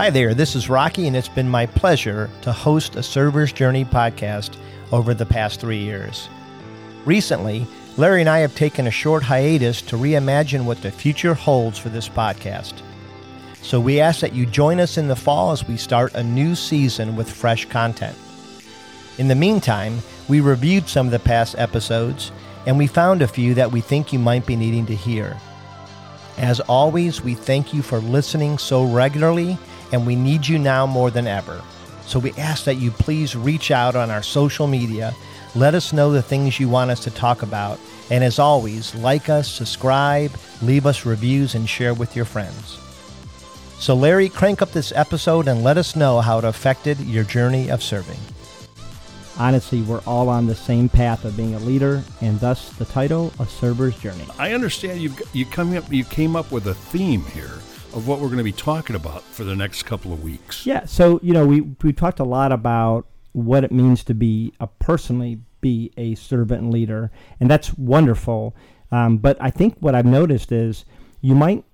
Hi there, this is Rocky, and it's been my pleasure to host a Server's Journey podcast over the past three years. Recently, Larry and I have taken a short hiatus to reimagine what the future holds for this podcast. So we ask that you join us in the fall as we start a new season with fresh content. In the meantime, we reviewed some of the past episodes and we found a few that we think you might be needing to hear. As always, we thank you for listening so regularly and we need you now more than ever. So we ask that you please reach out on our social media, let us know the things you want us to talk about, and as always, like us, subscribe, leave us reviews, and share with your friends. So, Larry, crank up this episode and let us know how it affected your journey of serving. Honestly, we're all on the same path of being a leader, and thus the title, A Server's Journey. I understand you you come up you came up with a theme here of what we're going to be talking about for the next couple of weeks. Yeah, so you know, we we talked a lot about what it means to be a personally be a servant leader, and that's wonderful. Um, but I think what I've noticed is you might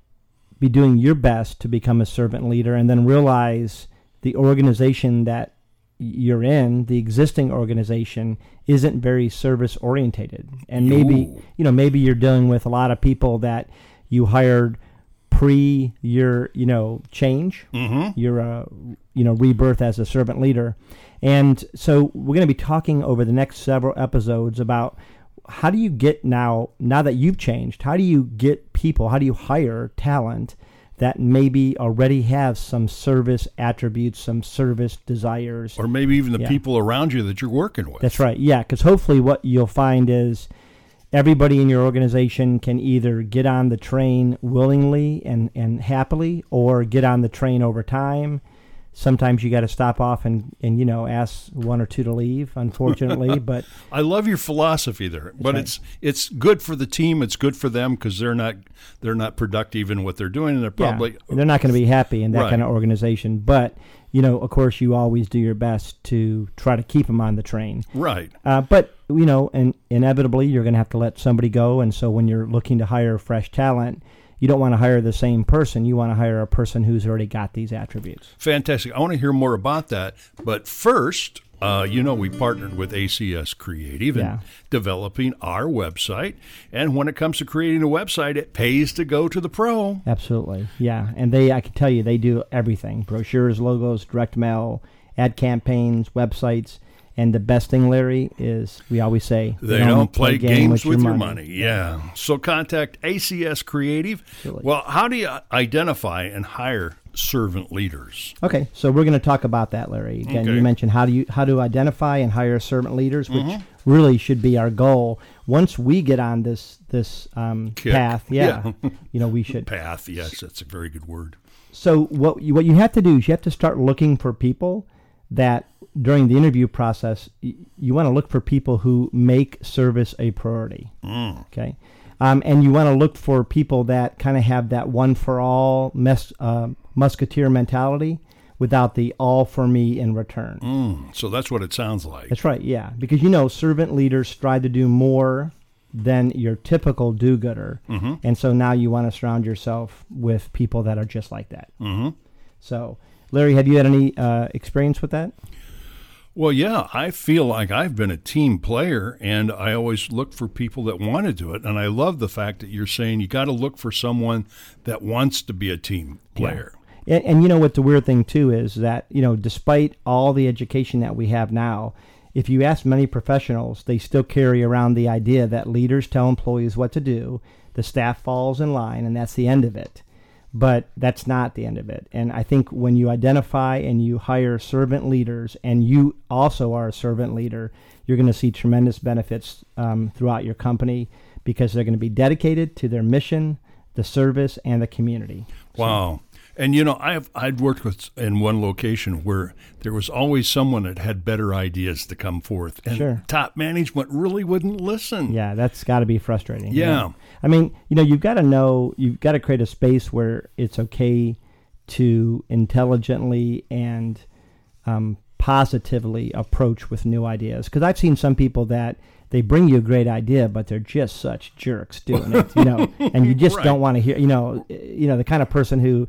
be doing your best to become a servant leader, and then realize the organization that you're in, the existing organization, isn't very service orientated, and maybe Ooh. you know maybe you're dealing with a lot of people that you hired pre your you know change Mm-hmm. your uh, you know rebirth as a servant leader and so we're going to be talking over the next several episodes about how do you get now now that you've changed how do you get people how do you hire talent that maybe already have some service attributes some service desires Or maybe even the Yeah. people around you that you're working with. that's right. Yeah, because hopefully what you'll find is everybody in your organization can either get on the train willingly and, and happily or get on the train over time. Sometimes you got to stop off and, and, you know, ask one or two to leave, unfortunately. but I love your philosophy there, but right. it's it's good for the team. It's good for them because they're not they're not productive in what they're doing, and they're probably yeah, they're not going to be happy in that Right. kind of organization. But, you know, of course, you always do your best to try to keep them on the train. right. Uh, but you know, and inevitably you're going to have to let somebody go. And so when you're looking to hire fresh talent, you don't want to hire the same person. You want to hire a person who's already got these attributes. Fantastic. I want to hear more about that. But first, uh, you know, we partnered with ACS Creative in Yeah. developing our website. And when it comes to creating a website, it pays to go to the pro. Absolutely, yeah. And they, I can tell you, they do everything: brochures, logos, direct mail, ad campaigns, websites. And the best thing, Larry, is we always say They, don't, play, games with, your money. money. Yeah. So contact ACS Creative. Absolutely. Well, how do you identify and hire servant leaders? Okay, so we're going to talk about that, Larry. Again, Okay. you mentioned how do you how to identify and hire servant leaders, which Mm-hmm. really should be our goal. Once we get on this this um, path, yeah, you know, we should. Path. Yes, that's a very good word. So what you, what you have to do is you have to start looking for people that during the interview process y- you want to look for people who make service a priority. Okay, um, and you want to look for people that kind of have that one for all mes- uh, musketeer mentality without the all for me in return. Mm, so that's what it sounds like. That's right, yeah, because you know servant leaders strive to do more than your typical do-gooder, and so now you want to surround yourself with people that are just like that. hmm So, Larry, have you had any uh, experience with that? Well, yeah, I feel like I've been a team player and I always look for people that want to do it. And I love the fact that you're saying you got to look for someone that wants to be a team player. And, and you know what the weird thing too is that you know despite all the education that we have now, if you ask many professionals, they still carry around the idea that leaders tell employees what to do, the staff falls in line, and that's the end of it. But that's not the end of it. And I think when you identify and you hire servant leaders, and you also are a servant leader, you're going to see tremendous benefits um, throughout your company because they're going to be dedicated to their mission, the service, and the community. Wow. And you know, I've I'd worked with in one location where there was always someone that had better ideas to come forth, and Sure. top management really wouldn't listen. Yeah, that's got to be frustrating. Yeah. I mean, you know, you've got to know, you've got to create a space where it's okay to intelligently and um, positively approach with new ideas. Because I've seen some people that they bring you a great idea, but they're just such jerks doing it, you know, and you just Right. don't want to hear, you know, you know, the kind of person who,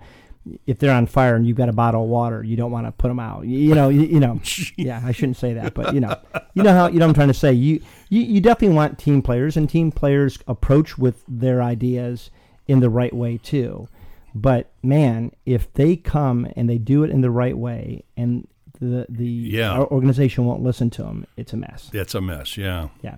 if they're on fire and you've got a bottle of water, you don't want to put them out. You, you know, you, you know. yeah, I shouldn't say that, but you know, you know how you know what I'm trying to say. You, you you definitely want team players, and team players approach with their ideas in the right way too. But man, if they come and they do it in the right way, and the the Yeah. our organization won't listen to them, it's a mess. It's a mess. Yeah. Yeah.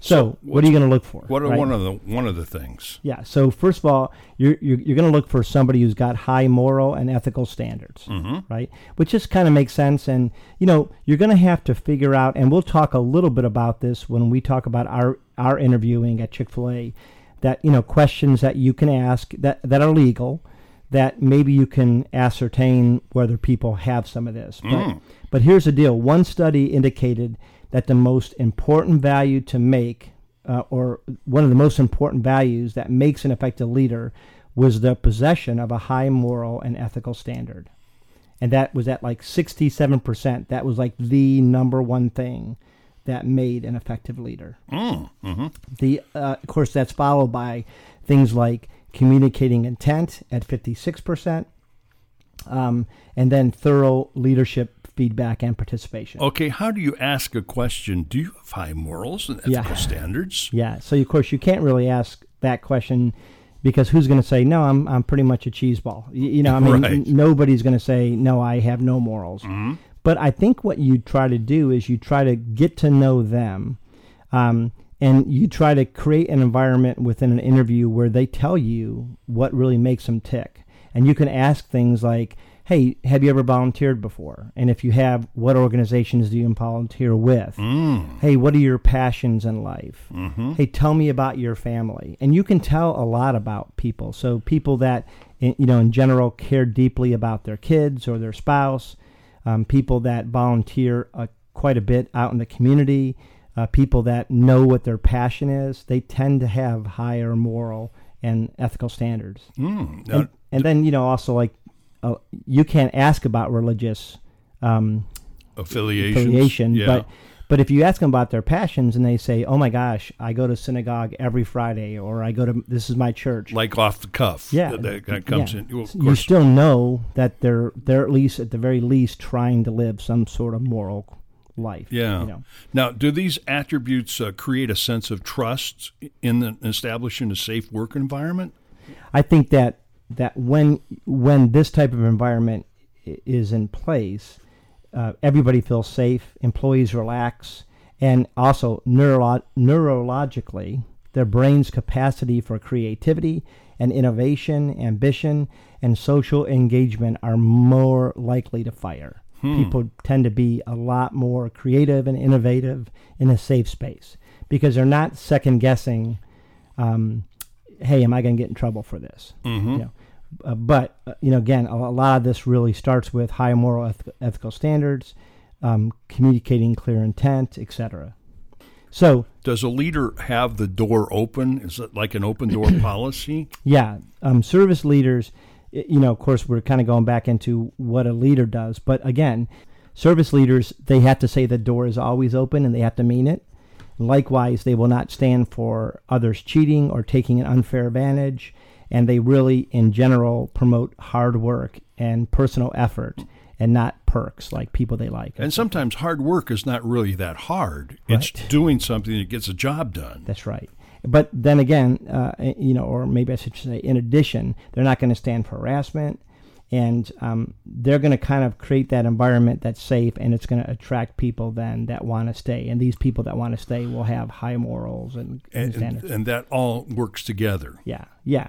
So, what are you going to look for? What are right? one of the one of the things? Yeah. So first of all, you're you're, you're going to look for somebody who's got high moral and ethical standards, Mm-hmm. right? Which just kind of makes sense. And you know, you're going to have to figure out, and we'll talk a little bit about this when we talk about our our interviewing at Chick Fil A. That you know, questions that you can ask that that are legal, that maybe you can ascertain whether people have some of this. But Mm. but here's the deal: one study indicated that the most important value to make, uh, or one of the most important values that makes an effective leader, was the possession of a high moral and ethical standard. And that was at like 67%. That was like the number one thing that made an effective leader. Mm, hmm The, uh, of course, that's followed by things like communicating intent at 56%, um, and then thorough leadership feedback and participation. Okay, how do you ask a question? Do you have high morals and ethical Yeah. standards? Yeah. So of course you can't really ask that question because who's going to say no? I'm I'm pretty much a cheese ball. You, you know, I mean, Right. nobody's going to say no. I have no morals. But I think what you try to do is you try to get to know them, um, and you try to create an environment within an interview where they tell you what really makes them tick, and you can ask things like. Hey, have you ever volunteered before? And if you have, what organizations do you volunteer with? Mm. Hey, what are your passions in life? Mm-hmm. Hey, tell me about your family. And you can tell a lot about people. So people that, you know, in general care deeply about their kids or their spouse, um, people that volunteer uh, quite a bit out in the community, uh, people that know what their passion is, they tend to have higher moral and ethical standards. Mm. And, and then, you know, also like, uh, you can't ask about religious um, affiliations. affiliation, Yeah. but but if you ask them about their passions and they say, "Oh my gosh, I go to synagogue every Friday," or "I go to this is my church," like off the cuff. yeah, That, that- comes yeah. in. Well, you still know that they're they're at least at the very least trying to live some sort of moral life. Yeah. you know. Now, do these attributes uh, create a sense of trust in the, establishing a safe work environment? I think that that when when this type of environment is in place, uh, everybody feels safe, employees relax, and also neuro- neurologically, their brain's capacity for creativity and innovation, ambition, and social engagement are more likely to fire. People tend to be a lot more creative and innovative in a safe space because they're not second guessing. Um, hey, am I going to get in trouble for this? Mm-hmm. You know, uh, but uh, you know, again, a, a lot of this really starts with high moral eth- ethical standards, um, communicating clear intent, etc. So, Does a leader have the door open? Is it like an open door policy? yeah, um, service leaders, you know, of course, we're kind of going back into what a leader does, but again, service leaders they have to say the door is always open and they have to mean it. Likewise, they will not stand for others cheating or taking an unfair advantage, and they really, in general, promote hard work and personal effort and not perks like people they like. And sometimes hard work is not really that hard. It's doing something that gets a job done. That's right. But then again, uh, you know, or maybe I should say, in addition, they're not going to stand for harassment, and um, they're going to kind of create that environment that's safe, and it's going to attract people then that want to stay. And these people that want to stay will have high morals and, and And, standards. and, and that all works together. Yeah, yeah,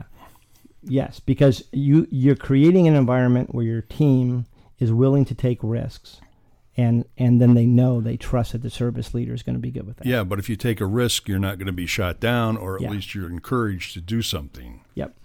yes, because you you're creating an environment where your team is willing to take risks, and and then they know they trust that the service leader is going to be good with that. Yeah, but if you take a risk, you're not going to be shot down, or at Yeah. least you're encouraged to do something. Yep.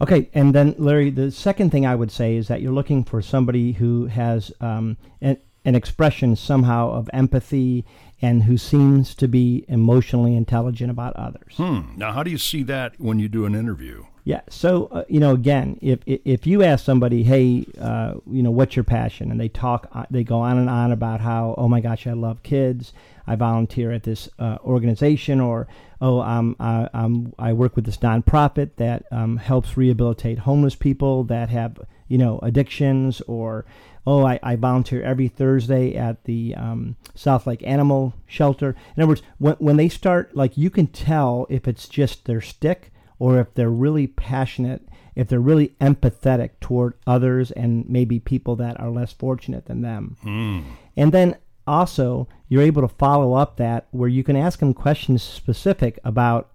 Okay, and then Larry, the second thing I would say is that you're looking for somebody who has um, an, an expression somehow of empathy and who seems to be emotionally intelligent about others. Hmm. Now, how do you see that when you do an interview? Yeah. So uh, you know, again, if if you ask somebody, hey, uh, you know, what's your passion, and they talk, uh, they go on and on about how, oh my gosh, I love kids. I volunteer at this uh, organization, or oh, um, I, I'm, I work with this nonprofit that um, helps rehabilitate homeless people that have you know, addictions or oh, I, I volunteer every Thursday at the um, South Lake Animal Shelter. In other words, when, when they start, like, you can tell if it's just their stick or if they're really passionate, if they're really empathetic toward others and maybe people that are less fortunate than them. Mm. And then also, you're able to follow up that where you can ask them questions specific about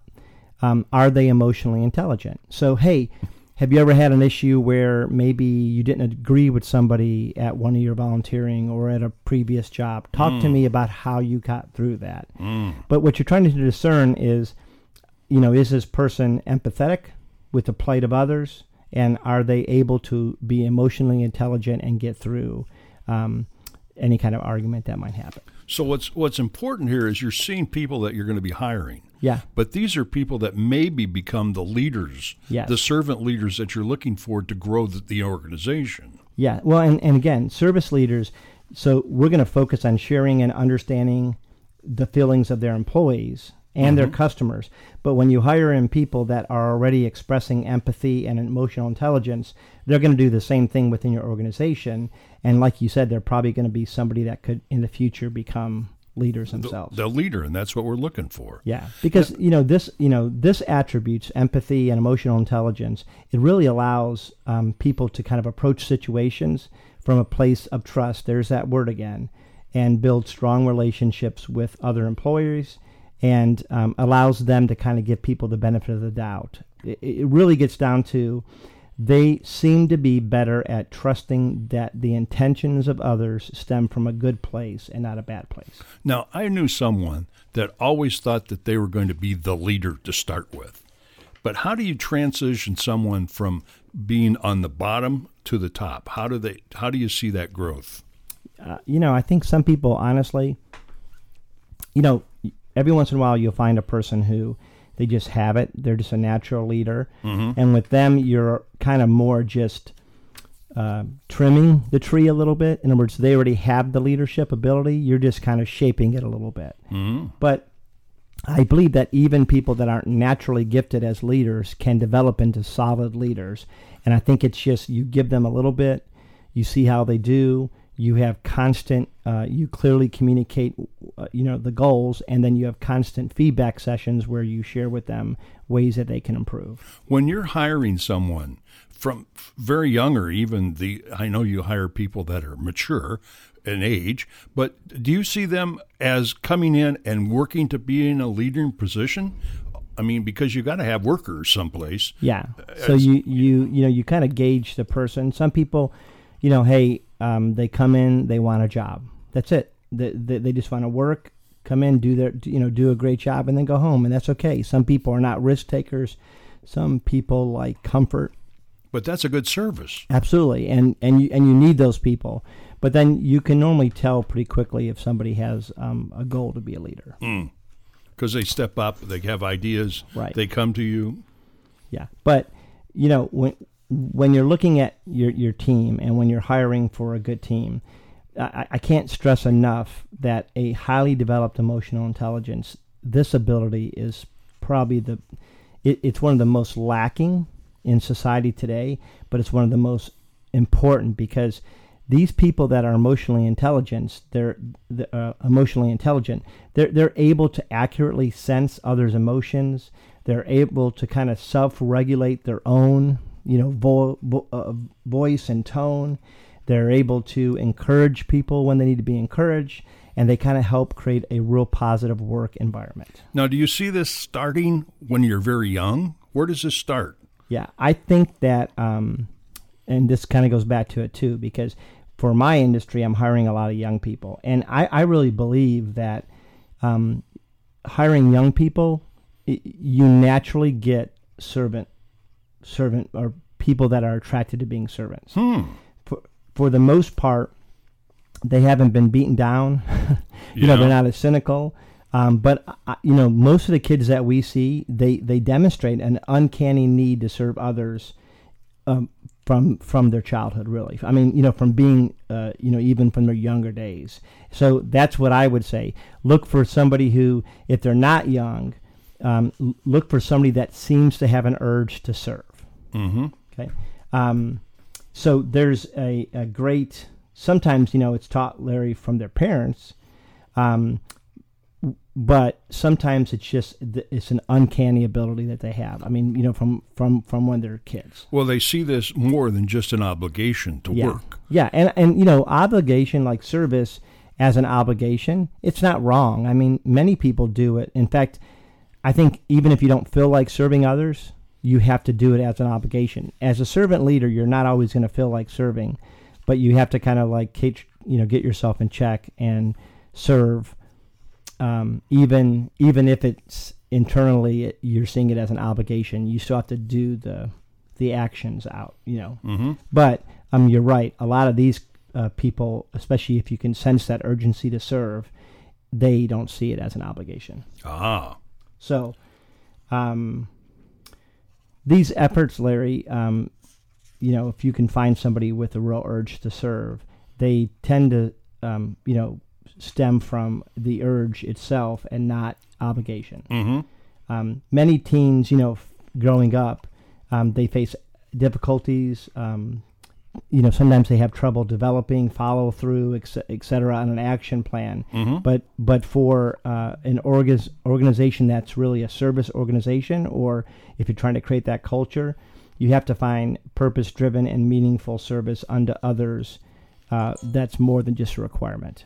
um, are they emotionally intelligent? So, hey, have you ever had an issue where maybe you didn't agree with somebody at one of your volunteering or at a previous job? Talk Mm. to me about how you got through that. Mm. But what you're trying to discern is, you know, is this person empathetic with the plight of others, and are they able to be emotionally intelligent and get through um, any kind of argument that might happen? So what's what's important here is you're seeing people that you're going to be hiring. Yeah, But these are people that maybe become the leaders, Yes. the servant leaders that you're looking for to grow the, the organization. yeah. Well, and, and again, service leaders. So we're going to focus on sharing and understanding the feelings of their employees and their customers. But when you hire in people that are already expressing empathy and emotional intelligence, they're going to do the same thing within your organization. And like you said, they're probably going to be somebody that could in the future become leaders themselves. the leader, and that's what we're looking for. Yeah, because you know this, you know this attributes empathy and emotional intelligence. It really allows um, people to kind of approach situations from a place of trust. There's that word again, and build strong relationships with other employers, and um, allows them to kind of give people the benefit of the doubt. It, it really gets down to they seem to be better at trusting that the intentions of others stem from a good place and not a bad place. Now, I knew someone that always thought that they were going to be the leader to start with. But how do you transition someone from being on the bottom to the top? How do they how do you see that growth? uh, you know, I think some people, honestly, you know, every once in a while you'll find a person who they just have it. They're just a natural leader. And with them, you're kind of more just uh, trimming the tree a little bit. In other words, they already have the leadership ability. You're just kind of shaping it a little bit. Mm-hmm. But I believe that even people that aren't naturally gifted as leaders can develop into solid leaders. And I think it's just you give them a little bit, you see how they do, you have constant, uh, you clearly communicate, uh, you know, the goals, and then you have constant feedback sessions where you share with them ways that they can improve. When you're hiring someone from very young or even the I know you hire people that are mature in age, but do you see them as coming in and working to be in a leading position? I mean, because you got to have workers someplace. Yeah. So you you you know you kind of gauge the person. Some people, you know, hey, um, they come in, they want a job. That's it. They, they, they just want to work, come in, do their you know do a great job, and then go home, and that's okay. Some people are not risk takers. Some people like comfort. But that's a good service. Absolutely, and and you and you need those people. But then you can normally tell pretty quickly if somebody has um, a goal to be a leader. because they step up, they have ideas, Right. they come to you. Yeah, but you know when when you're looking at your your team and when you're hiring for a good team, I, I can't stress enough that a highly developed emotional intelligence, this ability is probably the it, it's one of the most lacking in society today, but it's one of the most important because these people that are emotionally intelligent, they're, uh, emotionally intelligent. They're they're able to accurately sense others' emotions. They're able to kind of self-regulate their own, you know, vo- vo- uh, voice and tone. They're able to encourage people when they need to be encouraged, and they kind of help create a real positive work environment. Now, do you see this starting when you're very young? Where does this start? Yeah, I think that, um, and this kind of goes back to it too, because for my industry, I'm hiring a lot of young people, and I, I really believe that um, hiring young people, you naturally get servant, servant or people that are attracted to being servants. Hmm. For, for the most part, they haven't been beaten down. you know, they're not as cynical. Um, but uh, you know, most of the kids that we see, they they demonstrate an uncanny need to serve others um, from from their childhood. Really, I mean, you know, from being, uh, you know, even from their younger days. So that's what I would say. Look for somebody who, if they're not young, um, look for somebody that seems to have an urge to serve. Mm-hmm. Okay. Um, so there's a, a great. Sometimes you know it's taught Larry from their parents, um, but sometimes it's just it's an uncanny ability that they have. I mean, you know, from from from when they're kids. Well, they see this more than just an obligation to yeah. work. Yeah, and and you know, obligation like service as an obligation, it's not wrong. I mean, many people do it. In fact, I think even if you don't feel like serving others, you have to do it as an obligation. As a servant leader, you're not always going to feel like serving, but you have to kind of like you know get yourself in check and serve um, even even if it's internally it, you're seeing it as an obligation, you still have to do the the actions out, you know. Mm-hmm. But um, you're right. A lot of these uh, people, especially if you can sense that urgency to serve, they don't see it as an obligation. Ah. So, um, these efforts, Larry, um, you know, if you can find somebody with a real urge to serve, they tend to, um, you know, stem from the urge itself and not obligation. Mm-hmm. Um, many teens, you know, f- growing up, um, they face difficulties. You know, sometimes they have trouble developing follow through, et cetera, on an action plan. Mm-hmm. But but for uh, an org- organization that's really a service organization, or if you're trying to create that culture, you have to find purpose driven and meaningful service unto others. Uh, that's more than just a requirement.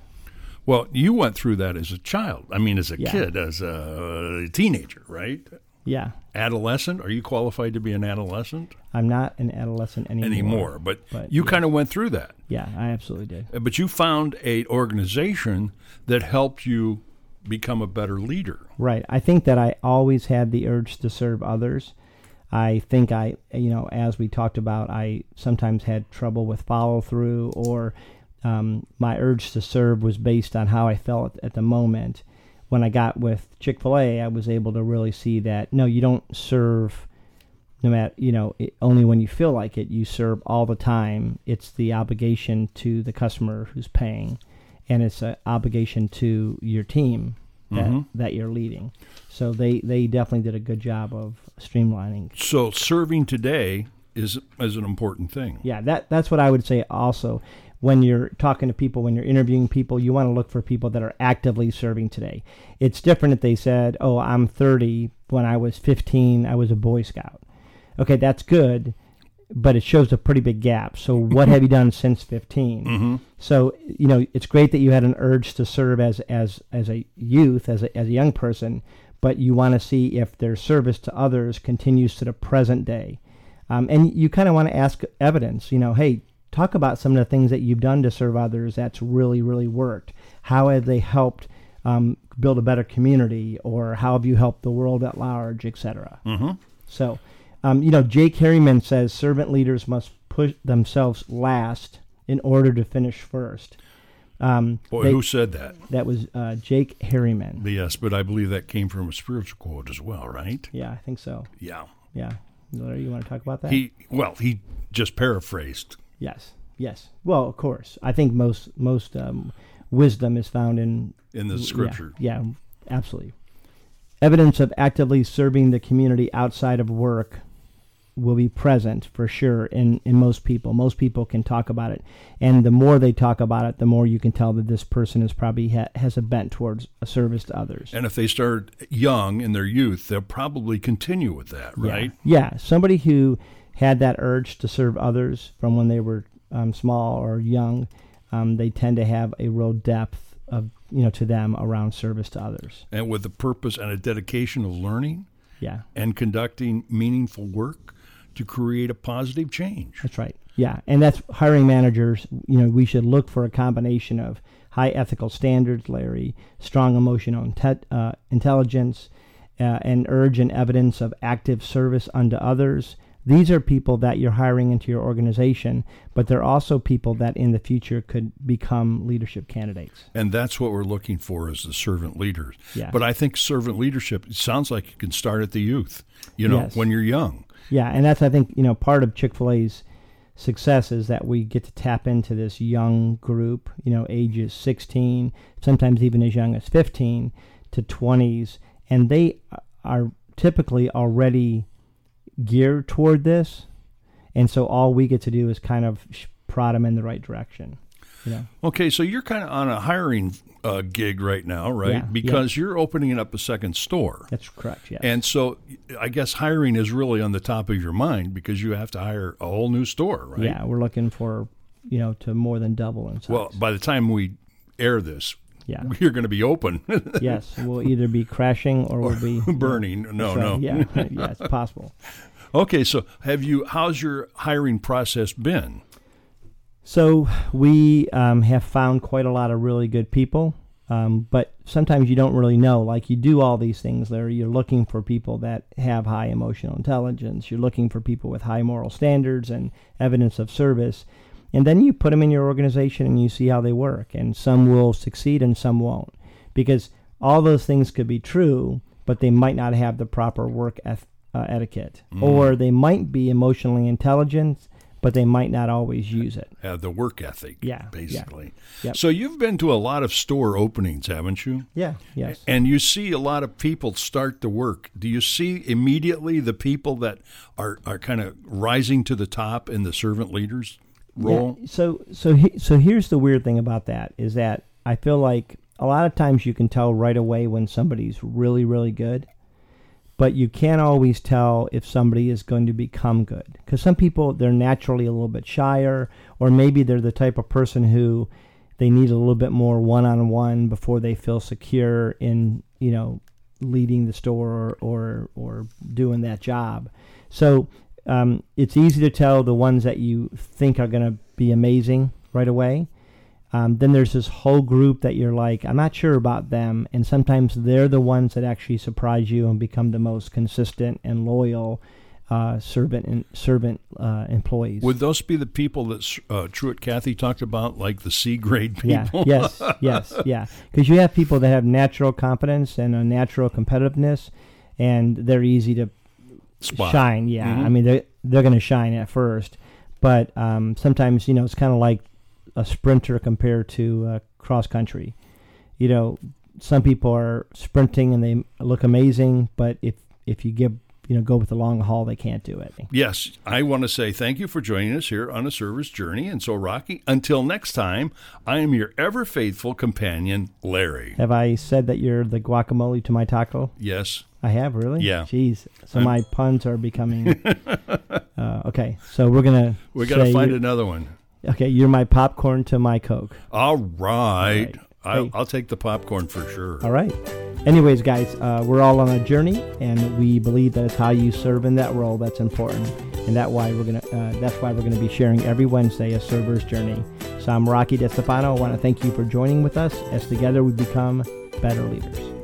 Well, you went through that as a child. I mean, as a Yeah. kid, as a teenager, right? Yeah, Adolescent. Are you qualified to be an adolescent I'm not an adolescent anymore. anymore? But, But, you kind of went through that. Yeah, I absolutely did. Uh, But you found a organization that helped you become a better leader. Right. I think that I always had the urge to serve others. I think I, you know, as we talked about, I sometimes had trouble with follow through, or um, my urge to serve was based on how I felt at the moment. When I got with Chick fil A, I was able to really see that no, you don't serve no matter, you know, it, only when you feel like it. You serve all the time. It's the obligation to the customer who's paying, and it's an obligation to your team that, Mhm. that you're leading. So they, they definitely did a good job of streamlining. So serving today is is an important thing. Yeah, that that's what I would say also. When you're talking to people, when you're interviewing people, you want to look for people that are actively serving today. It's different if they said, "Oh, I'm 30. When I was 15, I was a Boy Scout." Okay, that's good, but it shows a pretty big gap. So, what have you done since 15? Mm-hmm. So, you know, it's great that you had an urge to serve as as as a youth, as a as a young person, but you want to see if their service to others continues to the present day. Um, and you kind of want to ask evidence. You know, hey, talk about some of the things that you've done to serve others that's really, really worked. How have they helped um, build a better community, or how have you helped the world at large, etc. Mm-hmm. So, um, you know, Jake Harriman says servant leaders must push themselves last in order to finish first. Um, Boy, they- who said that? that was uh, Jake Harriman. Yes, but I believe that came from a spiritual quote as well, right? Yeah, I think so. Yeah. Yeah. Larry, you want to talk about that? He well, he just paraphrased. Yes. Yes. Well, of course. I think most most um, wisdom is found in in the Yeah, scripture. Yeah, absolutely. Evidence of actively serving the community outside of work will be present for sure in, in most people. Most people can talk about it. And the more they talk about it, the more you can tell that this person is probably ha- has a bent towards a service to others. And if they start young in their youth, they'll probably continue with that, right? Yeah. yeah. Somebody who had that urge to serve others from when they were um, small or young, um, they tend to have a real depth of, you know, to them around service to others. And with the purpose and a dedication of learning Yeah. and conducting meaningful work to create a positive change. That's right. Yeah, and that's hiring managers. You know, we should look for a combination of high ethical standards, Larry, strong emotional inte- uh, intelligence, uh, and urge and evidence of active service unto others. These are people that you're hiring into your organization, but they're also people that in the future could become leadership candidates. And that's what we're looking for as the servant leaders. Yeah. But I think servant leadership it sounds like you can start at the youth, you know, Yes. when you're young. Yeah, and that's I think you know part of Chick Fil A's success is that we get to tap into this young group, you know, ages 16, sometimes even as young as 15 to 20s, and they are typically already geared toward this, and so all we get to do is kind of prod them in the right direction. You know? Okay, so you're kind of on a hiring uh, gig right now, right? Yeah, because you're opening up a second store. That's correct. Yes. And so I guess hiring is really on the top of your mind because you have to hire a whole new store, right? yeah, we're looking for you know to more than double in size. Well, by the time we air this, yeah. you're going to be open. yes, we'll either be crashing or we'll be burning. No, no. Yeah, yeah, it's possible. Okay, so have you? How's your hiring process been? So we um, have found quite a lot of really good people, um, but sometimes you don't really know. Like you do all these things, Larry. You're looking for people that have high emotional intelligence. You're looking for people with high moral standards and evidence of service, and then you put them in your organization and you see how they work. And some will succeed and some won't, because all those things could be true, but they might not have the proper work eth- uh, etiquette, or they might be emotionally intelligent but they might not always use it. The work ethic, Yeah, yeah. basically. Yep. So you've been to a lot of store openings, haven't you? Yeah, yes. And you see a lot of people start to work. Do you see immediately the people that are, are kind of rising to the top in the servant leaders role? Yeah, so so he, so here's the weird thing about that is that I feel like a lot of times you can tell right away when somebody's really really good, but you can't always tell if somebody is going to become good. Because some people they're naturally a little bit shyer or maybe they're the type of person who they need a little bit more one-on-one before they feel secure in you know leading the store or or, or doing that job. So um, it's easy to tell the ones that you think are going to be amazing right away um, then there's this whole group that you're like, I'm not sure about them, and sometimes they're the ones that actually surprise you and become the most consistent and loyal uh, servant and servant uh, employees. Would those be the people that uh, Truett Cathy talked about, like the C grade yeah, people? yes, yes, yeah. Because you have people that have natural confidence and a natural competitiveness, and they're easy to Spot. shine. Yeah, Mhm. I mean they're they're going to shine at first, but um, sometimes you know it's kind of like a sprinter compared to uh, cross country. You know, some people are sprinting and they look amazing, but if if you give you know go with the long haul, they can't do it. Yes, I want to say thank you for joining us here on a Server's Journey. And so, Rocky, until next time, I am your ever faithful companion, Larry. Have I said that you're the guacamole to my taco? Yes. I have really. Yeah. Jeez. So I'm- my puns are becoming. uh, okay, so we're gonna. We got to find another one. Okay, you're my popcorn to my coke. All right. right. I'll, Hey. I'll take the popcorn for sure. All right. Anyways, guys, uh, we're all on a journey, and we believe that it's how you serve in that role that's important, and that why we're gonna. Uh, that's why we're gonna be sharing every Wednesday a server's journey. So I'm Rocky DeStefano. I want to thank you for joining with us as together we become better leaders.